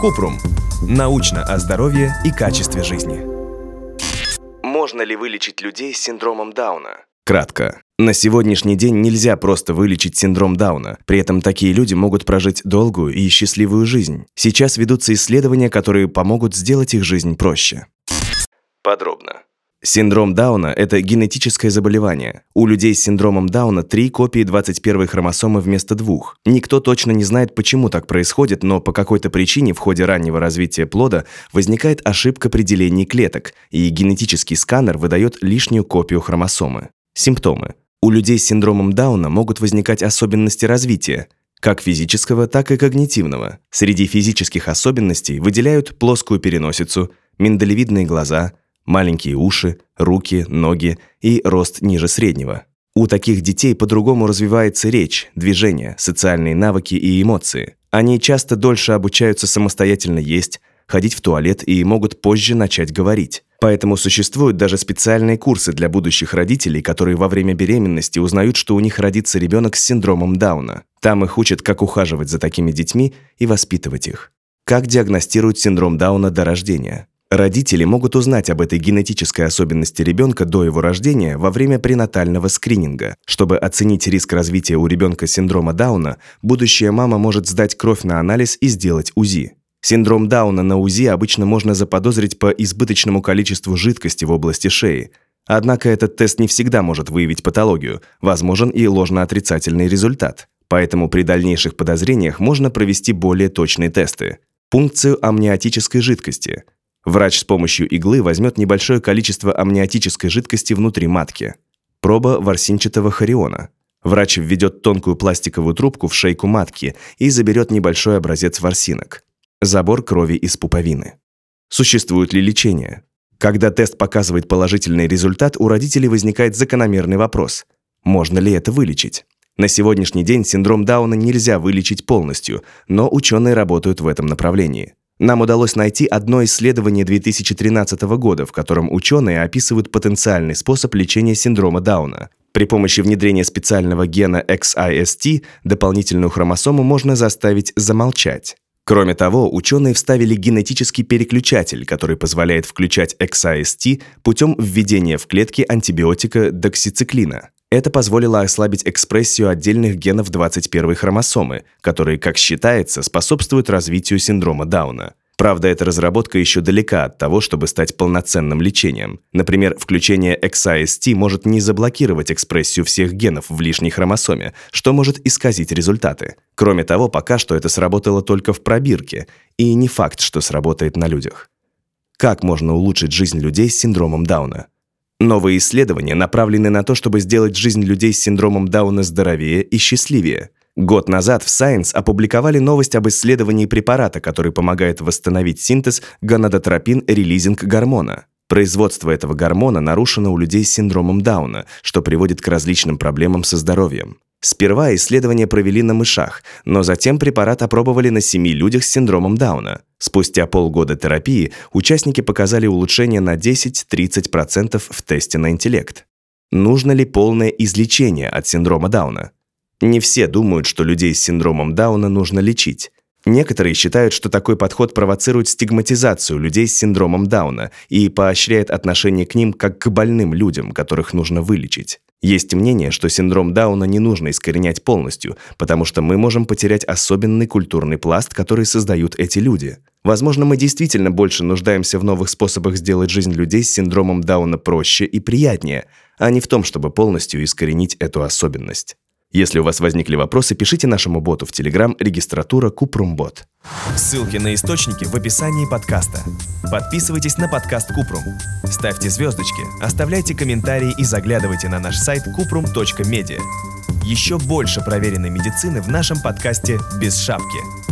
Купрум. Научно о здоровье и качестве жизни. Можно ли вылечить людей с синдромом Дауна? Кратко. На сегодняшний день нельзя просто вылечить синдром Дауна. При этом такие люди могут прожить долгую и счастливую жизнь. Сейчас ведутся исследования, которые помогут сделать их жизнь проще. Подробно. Синдром Дауна – это генетическое заболевание. У людей с синдромом Дауна три копии 21 хромосомы вместо двух. Никто точно не знает, почему так происходит, но по какой-то причине в ходе раннего развития плода возникает ошибка при делении клеток, и генетический сканер выдает лишнюю копию хромосомы. Симптомы. У людей с синдромом Дауна могут возникать особенности развития, как физического, так и когнитивного. Среди физических особенностей выделяют плоскую переносицу, миндалевидные глаза – маленькие уши, руки, ноги и рост ниже среднего. У таких детей по-другому развивается речь, движение, социальные навыки и эмоции. Они часто дольше обучаются самостоятельно есть, ходить в туалет и могут позже начать говорить. Поэтому существуют даже специальные курсы для будущих родителей, которые во время беременности узнают, что у них родится ребенок с синдромом Дауна. Там их учат, как ухаживать за такими детьми и воспитывать их. Как диагностируют синдром Дауна до рождения? Родители могут узнать об этой генетической особенности ребенка до его рождения во время пренатального скрининга. Чтобы оценить риск развития у ребенка синдрома Дауна, будущая мама может сдать кровь на анализ и сделать УЗИ. Синдром Дауна на УЗИ обычно можно заподозрить по избыточному количеству жидкости в области шеи. Однако этот тест не всегда может выявить патологию, возможен и ложноотрицательный результат. Поэтому при дальнейших подозрениях можно провести более точные тесты. Пункцию амниотической жидкости – Врач с помощью иглы возьмет небольшое количество амниотической жидкости внутри матки. Проба ворсинчатого хориона. Врач введет тонкую пластиковую трубку в шейку матки и заберет небольшой образец ворсинок. Забор крови из пуповины. Существует ли лечение? Когда тест показывает положительный результат, у родителей возникает закономерный вопрос. Можно ли это вылечить? На сегодняшний день синдром Дауна нельзя вылечить полностью, но ученые работают в этом направлении. Нам удалось найти одно исследование 2013 года, в котором ученые описывают потенциальный способ лечения синдрома Дауна. При помощи внедрения специального гена XIST дополнительную хромосому можно заставить замолчать. Кроме того, ученые вставили генетический переключатель, который позволяет включать XIST путем введения в клетки антибиотика доксициклина. Это позволило ослабить экспрессию отдельных генов 21 хромосомы, которые, как считается, способствуют развитию синдрома Дауна. Правда, эта разработка еще далека от того, чтобы стать полноценным лечением. Например, включение XIST может не заблокировать экспрессию всех генов в лишней хромосоме, что может исказить результаты. Кроме того, пока что это сработало только в пробирке, и не факт, что сработает на людях. Как можно улучшить жизнь людей с синдромом Дауна? Новые исследования направлены на то, чтобы сделать жизнь людей с синдромом Дауна здоровее и счастливее. Год назад в Science опубликовали новость об исследовании препарата, который помогает восстановить синтез гонадотропин-релизинг гормона. Производство этого гормона нарушено у людей с синдромом Дауна, что приводит к различным проблемам со здоровьем. Сперва исследования провели на мышах, но затем препарат опробовали на семи людях с синдромом Дауна. Спустя полгода терапии участники показали улучшение на 10-30% в тесте на интеллект. Нужно ли полное излечение от синдрома Дауна? Не все думают, что людей с синдромом Дауна нужно лечить. Некоторые считают, что такой подход провоцирует стигматизацию людей с синдромом Дауна и поощряет отношение к ним как к больным людям, которых нужно вылечить. Есть мнение, что синдром Дауна не нужно искоренять полностью, потому что мы можем потерять особенный культурный пласт, который создают эти люди. Возможно, мы действительно больше нуждаемся в новых способах сделать жизнь людей с синдромом Дауна проще и приятнее, а не в том, чтобы полностью искоренить эту особенность. Если у вас возникли вопросы, пишите нашему боту в Telegram регистратура Купрумбот. Ссылки на источники в описании подкаста. Подписывайтесь на подкаст Купрум. Ставьте звездочки, оставляйте комментарии и заглядывайте на наш сайт kuprum.media. Еще больше проверенной медицины в нашем подкасте «Без шапки».